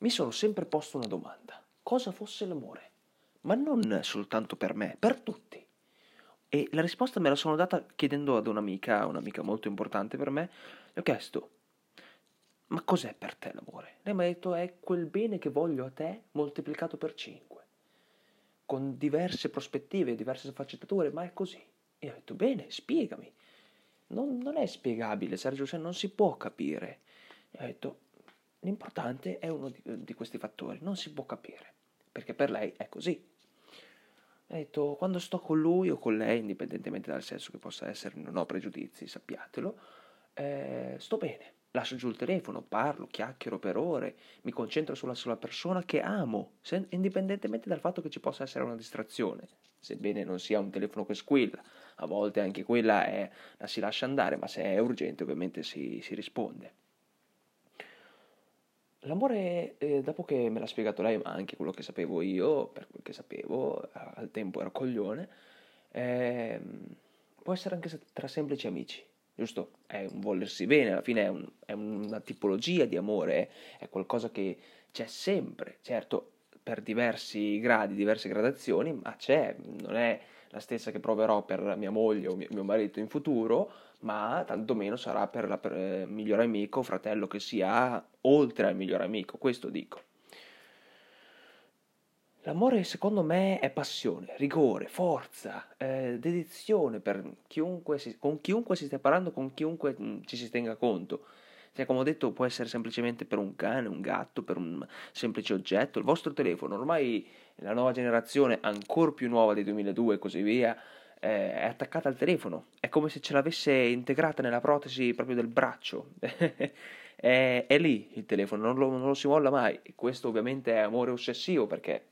mi sono sempre posto una domanda. Cosa fosse l'amore? Ma non soltanto per me, per tutti. E la risposta me la sono data chiedendo ad un'amica, un'amica molto importante per me, le ho chiesto, ma cos'è per te l'amore? Lei mi ha detto, è quel bene che voglio a te moltiplicato per 5, con diverse prospettive, diverse sfaccettature, ma è così. E ho detto, bene, spiegami. Non, non è spiegabile, Sergio, se non si può capire. E ho detto, l'importante è uno di, di questi fattori, non si può capire, perché per lei è così. Ha detto, quando sto con lui o con lei, indipendentemente dal senso che possa essere, non ho pregiudizi, sappiatelo, eh, sto bene. Lascio giù il telefono, parlo, chiacchiero per ore, mi concentro sulla sola persona che amo, se, indipendentemente dal fatto che ci possa essere una distrazione, sebbene non sia un telefono che squilla. A volte anche quella è, la si lascia andare, ma se è urgente ovviamente si, si risponde. L'amore, eh, dopo che me l'ha spiegato lei, ma anche quello che sapevo io, per quel che sapevo, al tempo ero coglione, eh, può essere anche tra semplici amici, giusto? È un volersi bene, alla fine è, un, è una tipologia di amore, è qualcosa che c'è sempre, certo per diversi gradi, diverse gradazioni, ma c'è, non è la stessa che proverò per mia moglie o mio marito in futuro, ma tantomeno sarà per il eh, migliore amico o fratello che si ha oltre al migliore amico, questo dico. L'amore secondo me è passione, rigore, forza, eh, dedizione per chiunque si, con chiunque si stia parlando, con chiunque mh, mm, ci si tenga conto. Cioè, come ho detto, può essere semplicemente per un cane, un gatto, per un semplice oggetto. Il vostro telefono, ormai la nuova generazione, ancora più nuova del 2002 e così via, eh, è attaccata al telefono, è come se ce l'avesse integrata nella protesi proprio del braccio. è, è, lì il telefono, non lo, non lo si molla mai. Questo ovviamente è amore ossessivo perché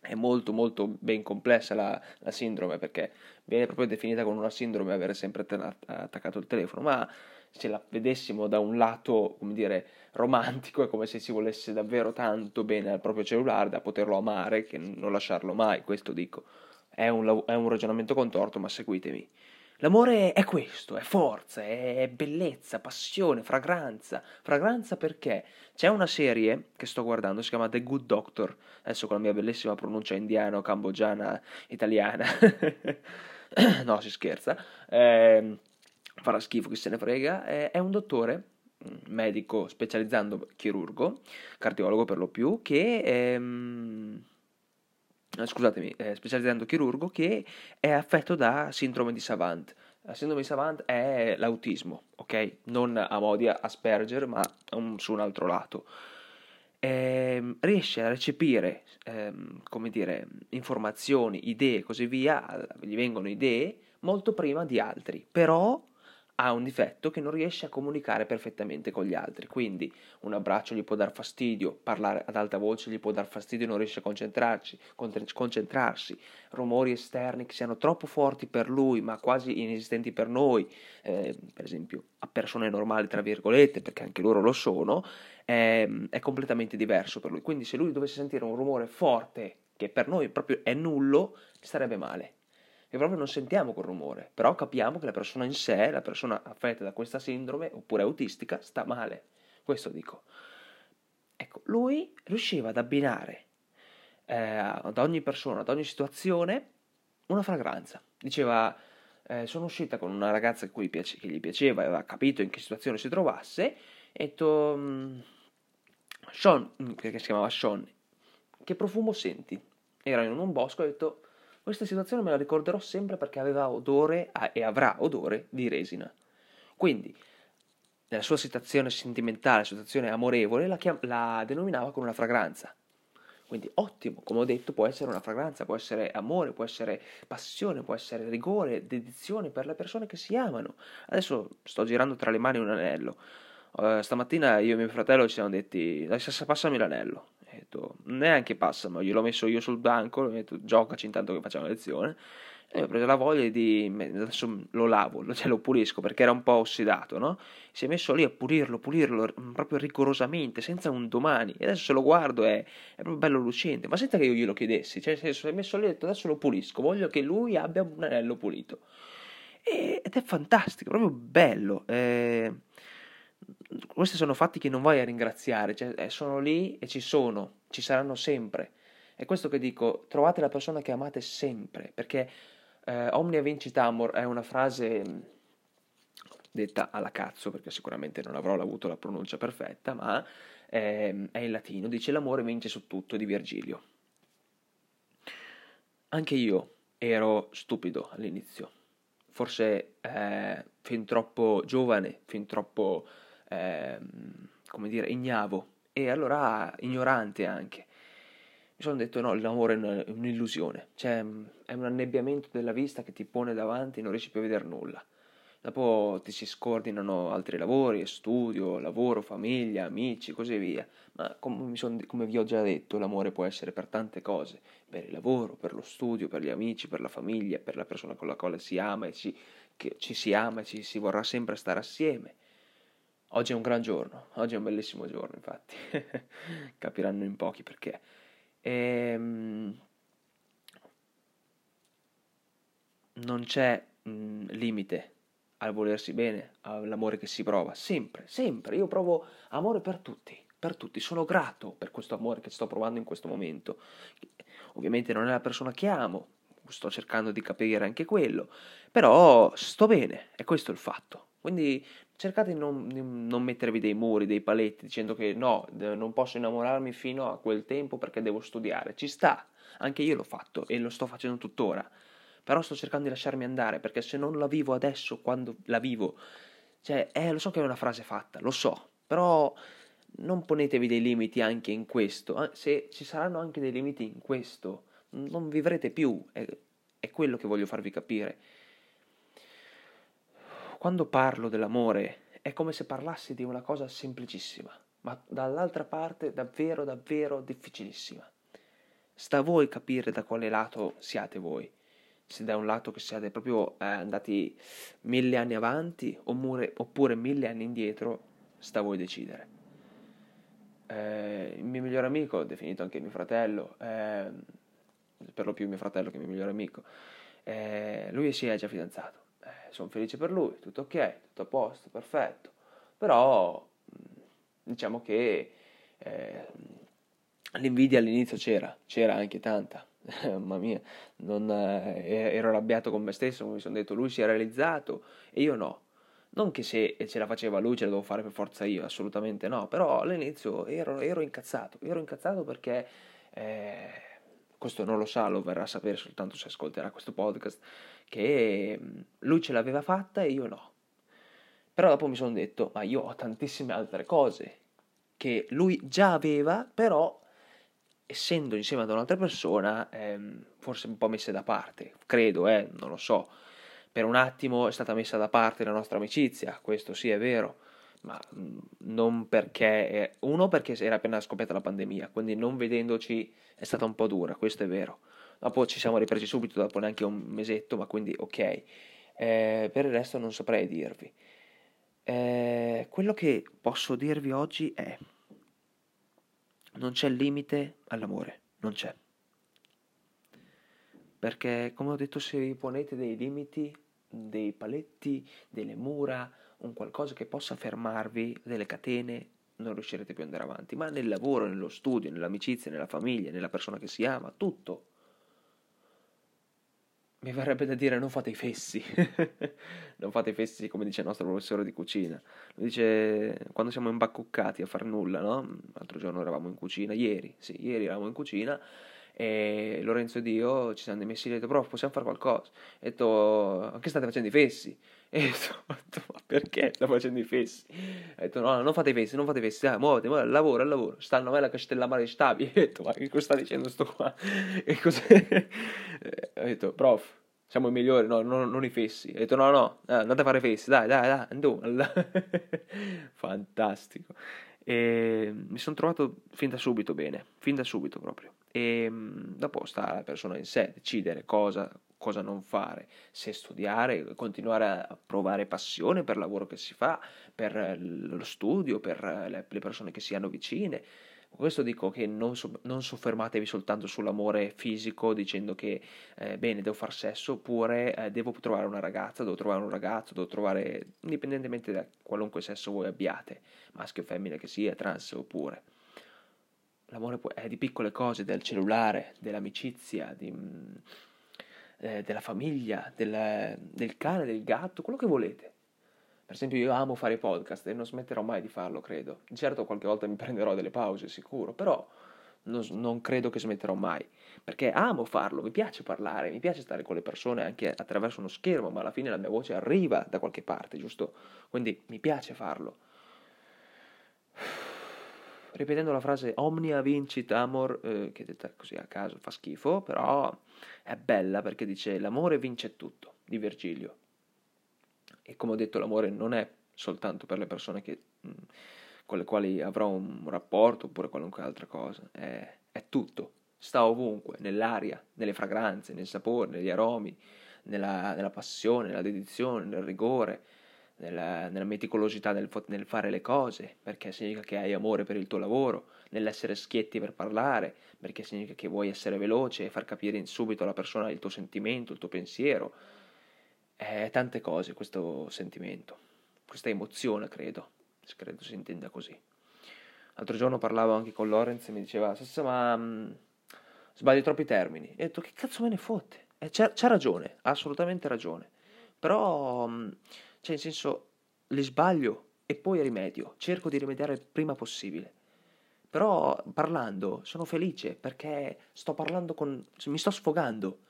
è molto molto ben complessa la, la, sindrome perché viene proprio definita come una sindrome avere sempre attaccato il telefono, ma se la vedessimo da un lato, come dire, romantico, è come se si volesse davvero tanto bene al proprio cellulare da poterlo amare che non lasciarlo mai, questo dico. È un, è un ragionamento contorto, ma seguitemi. L'amore è questo, è forza, è bellezza, passione, fragranza. Fragranza perché c'è una serie che sto guardando, si chiama The Good Doctor, adesso con la mia bellissima pronuncia indiano, cambogiana, italiana. no, si scherza. Eh, farà schifo, chi se ne frega. Eh, è un dottore, medico specializzando chirurgo, cardiologo per lo più, che... Ehm, eh, scusatemi, eh, specializzando chirurgo, che è affetto da sindrome di Savant. La sindrome di Savant è l'autismo, ok? Non a modi Asperger, ma un, su un altro lato. Eh, riesce a recepire, ehm, come dire, informazioni, idee e così via, gli vengono idee molto prima di altri, però ha un difetto che non riesce a comunicare perfettamente con gli altri, quindi un abbraccio gli può dar fastidio, parlare ad alta voce gli può dar fastidio, non riesce a concentrarsi, concentrarsi, rumori esterni che siano troppo forti per lui ma quasi inesistenti per noi, eh, per esempio a persone normali tra virgolette, perché anche loro lo sono, è, è completamente diverso per lui, quindi se lui dovesse sentire un rumore forte che per noi proprio è nullo, sarebbe male e proprio non sentiamo quel rumore, però capiamo che la persona in sé, la persona affetta da questa sindrome oppure autistica, sta male. Questo dico. Ecco, lui riusciva ad abbinare eh, ad ogni persona, ad ogni situazione, una fragranza. Diceva, eh, sono uscita con una ragazza che, piace, che, gli piaceva, aveva capito in che situazione si trovasse, e detto, mm, Sean, che si chiamava Sean, che profumo senti? Era in un bosco e ho detto, questa situazione me la ricorderò sempre perché aveva odore e avrà odore di resina. Quindi, nella sua situazione sentimentale, situazione amorevole, la, chiam- la denominava con una fragranza. Quindi ottimo, come ho detto, può essere una fragranza, può essere amore, può essere passione, può essere rigore, dedizione per le persone che si amano. Adesso sto girando tra le mani un anello. Uh, stamattina io e mio fratello ci siamo detti, passami l'anello detto, neanche passa, ma gliel'ho messo io sul banco, ho detto, giocaci intanto che facciamo lezione. E ho preso la voglia di, adesso lo lavo, cioè lo pulisco perché era un po' ossidato, no? Si è messo lì a pulirlo, pulirlo proprio rigorosamente, senza un domani. E adesso se lo guardo è, è proprio bello lucente, ma senza che io glielo chiedessi, cioè si è messo lì e ha detto adesso lo pulisco, voglio che lui abbia un anello pulito. E, ed è fantastico, proprio bello. Eh, questi sono fatti che non vai a ringraziare, cioè, eh, sono lì e ci sono, ci saranno sempre. È questo che dico, trovate la persona che amate sempre, perché eh, omnia vincit amor è una frase detta alla cazzo, perché sicuramente non avrò avuto la pronuncia perfetta, ma eh, è in latino, dice l'amore vince su tutto di Virgilio. Anche io ero stupido all'inizio, forse eh, fin troppo giovane, fin troppo, eh, come dire, ignavo e allora ignorante anche. Mi sono detto no, l'amore è un'illusione, cioè è un annebbiamento della vista che ti pone davanti e non riesci più a vedere nulla. Dopo ti si scordinano altri lavori, studio, lavoro, famiglia, amici, così via. Ma come, son, come, vi ho già detto, l'amore può essere per tante cose, per il lavoro, per lo studio, per gli amici, per la famiglia, per la persona con la quale si ama e ci, ci si ama e ci si vorrà sempre stare assieme. Oggi è un gran giorno, oggi è un bellissimo giorno, infatti. Capiranno in pochi perché. Ehm... Non c'è mh, limite al volersi bene, all'amore che si prova, sempre, sempre. Io provo amore per tutti, per tutti. Sono grato per questo amore che sto provando in questo momento. Ovviamente non è la persona che amo, sto cercando di capire anche quello, però sto bene, è questo il fatto. Quindi cercate di non, di non, mettervi dei muri, dei paletti, dicendo che no, non posso innamorarmi fino a quel tempo perché devo studiare. Ci sta, anche io l'ho fatto e lo sto facendo tuttora però sto cercando di lasciarmi andare perché se non la vivo adesso, quando la vivo, cioè, eh, lo so che è una frase fatta, lo so, però non ponetevi dei limiti anche in questo, se ci saranno anche dei limiti in questo, non vivrete più, è, è quello che voglio farvi capire. Quando parlo dell'amore è come se parlassi di una cosa semplicissima, ma dall'altra parte davvero, davvero difficilissima. Sta a voi capire da quale lato siate voi se da un lato che siate proprio eh, andati mille anni avanti oppure, oppure, mille anni indietro, sta a voi decidere. Eh, il mio migliore amico, definito anche mio fratello, eh, per lo più mio fratello che il mio migliore amico, eh, lui si è già fidanzato. Sono felice per lui, tutto ok, tutto a posto, perfetto. Però diciamo che eh, l'invidia all'inizio c'era, c'era anche tanta mamma mia, non, eh, ero arrabbiato con me stesso, mi sono detto lui si è realizzato e io no. Non che se ce la faceva lui ce la devo fare per forza io, assolutamente no, però all'inizio ero, ero incazzato, ero incazzato perché, eh, questo non lo sa, lo verrà a sapere soltanto se ascolterà questo podcast, che lui ce l'aveva fatta e io no. Però dopo mi sono detto, ma io ho tantissime altre cose che lui già aveva, però essendo insieme ad un'altra persona, ehm, forse un po' messe da parte, credo, eh, non lo so. Per un attimo è stata messa da parte la nostra amicizia, questo sì è vero, ma non perché, uno perché era appena scoppiata la pandemia, quindi non vedendoci è stata un po' dura, questo è vero. Dopo ci siamo ripresi subito, dopo neanche un mesetto, ma quindi ok. Eh, per il resto non saprei dirvi. Eh, quello che posso dirvi oggi è non c'è limite all'amore, non c'è. Perché, come ho detto, se vi ponete dei limiti, dei paletti, delle mura, un qualcosa che possa fermarvi, delle catene, non riuscirete più ad andare avanti. Ma nel lavoro, nello studio, nell'amicizia, nella famiglia, nella persona che si ama, tutto mi verrebbe da dire non fate i fessi, non fate i fessi come dice il nostro professore di cucina. Lui dice quando siamo imbacuccati a far nulla, no? L'altro giorno eravamo in cucina, ieri, sì, ieri eravamo in cucina e Lorenzo ed io ci siamo messi e detto prof possiamo fare qualcosa? Ho detto anche state facendo i fessi? E ho detto ma perché sto facendo i fessi? Ho detto no, no non fate i fessi, non fate i fessi, dai muovete, muovete, lavoro, al lavoro, stanno a me la castella mare stabi. Ho detto ma che cosa sta dicendo sto qua? E cos'è? ho detto prof siamo i migliori, no, no, non i fessi. Ho detto no, no, eh, andate a fare fessi, dai, dai, dai, andiamo. Fantastico. E mi sono trovato fin da subito bene, fin da subito proprio. E mm, dopo sta la persona in sé decidere cosa, cosa non fare, se studiare, continuare a provare passione per il lavoro che si fa, per lo studio, per le persone che si hanno vicine, questo dico che non, so, non, soffermatevi soltanto sull'amore fisico dicendo che eh, bene devo far sesso oppure eh, devo trovare una ragazza, devo trovare un ragazzo, devo trovare indipendentemente da qualunque sesso voi abbiate, maschio o femmina che sia, trans oppure. L'amore è di piccole cose, del cellulare, dell'amicizia, di, mm, eh, della famiglia, del, del cane, del gatto, quello che volete. Per esempio io amo fare podcast e non smetterò mai di farlo, credo. Certo qualche volta mi prenderò delle pause, sicuro, però non, non, credo che smetterò mai, perché amo farlo, mi piace parlare, mi piace stare con le persone anche attraverso uno schermo, ma alla fine la mia voce arriva da qualche parte, giusto? Quindi mi piace farlo. Ripetendo la frase omnia vincit amor, eh, che detta così a caso fa schifo, però è bella perché dice l'amore vince tutto, di Virgilio. E come ho detto, l'amore non è soltanto per le persone che, mh, mm, con le quali avrò un rapporto oppure qualunque altra cosa, è, è tutto, sta ovunque, nell'aria, nelle fragranze, nel sapore, negli aromi, nella, nella passione, nella dedizione, nel rigore, nella, nella meticolosità nel, nel, fare le cose, perché significa che hai amore per il tuo lavoro, nell'essere schietti per parlare, perché significa che vuoi essere veloce e far capire subito alla persona il tuo sentimento, il tuo pensiero, è tante cose questo sentimento, questa emozione, credo, credo si intenda così. L'altro giorno parlavo anche con Lorenz e mi diceva, ma mh, mm, sbagli troppi termini. E ho detto, che cazzo me ne fotte? Eh, c'ha, c'ha, ragione, ha assolutamente ragione. Però, mh, mm, cioè, in senso, li sbaglio e poi rimedio. Cerco di rimediare il prima possibile. Però, parlando, sono felice perché sto parlando con... mi sto sfogando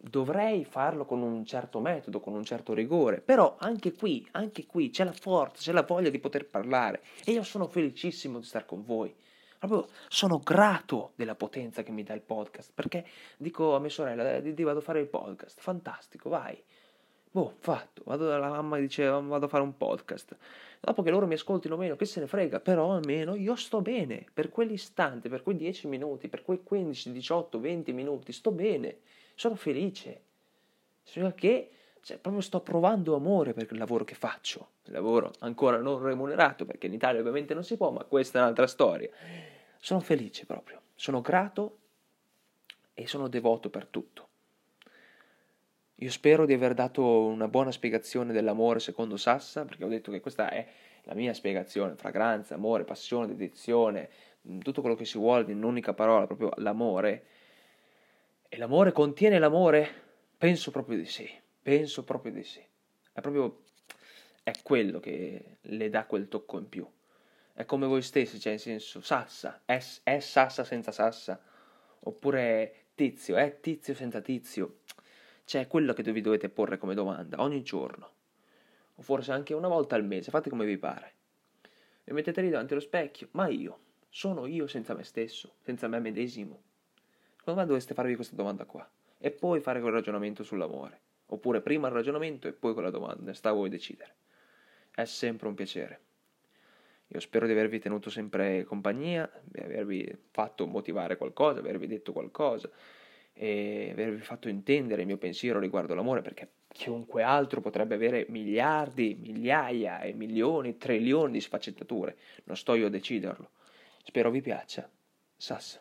dovrei farlo con un certo metodo, con un certo rigore, però anche qui, anche qui c'è la forza, c'è la voglia di poter parlare e io sono felicissimo di stare con voi. Proprio sono grato della potenza che mi dà il podcast, perché dico a mia sorella, vado a fare il podcast, fantastico, vai. Boh, fatto, vado dalla mamma e dice vado a fare un podcast. Dopo che loro mi ascoltino meno, che se ne frega, però almeno io sto bene, per quell'istante, per quei 10 minuti, per quei 15, 18, 20 minuti, sto bene sono felice. Significa che cioè, proprio sto provando amore per il lavoro che faccio. Il lavoro ancora non remunerato, perché in Italia ovviamente non si può, ma questa è un'altra storia. Sono felice proprio, sono grato e sono devoto per tutto. Io spero di aver dato una buona spiegazione dell'amore secondo Sassa, perché ho detto che questa è la mia spiegazione, fragranza, amore, passione, dedizione, tutto quello che si vuole in un'unica parola, proprio l'amore e l'amore contiene l'amore? Penso proprio di sì, penso proprio di sì. È proprio è quello che le dà quel tocco in più. È come voi stessi, cioè in senso Sassa, è, è Sassa senza Sassa? Oppure Tizio, è Tizio senza Tizio? Cioè quello che vi dovete porre come domanda ogni giorno. O forse anche una volta al mese, fate come vi pare. Mettete lì davanti allo specchio, ma io, sono io senza me stesso, senza me medesimo? Secondo me dovreste farvi questa domanda qua e poi fare quel ragionamento sull'amore. Oppure prima il ragionamento e poi quella domanda, sta a voi decidere. È sempre un piacere. Io spero di avervi tenuto sempre compagnia, di avervi fatto motivare qualcosa, avervi detto qualcosa e avervi fatto intendere il mio pensiero riguardo l'amore, perché chiunque altro potrebbe avere miliardi, migliaia e milioni, trilioni di sfaccettature. Non sto io a deciderlo. Spero vi piaccia. Sassa.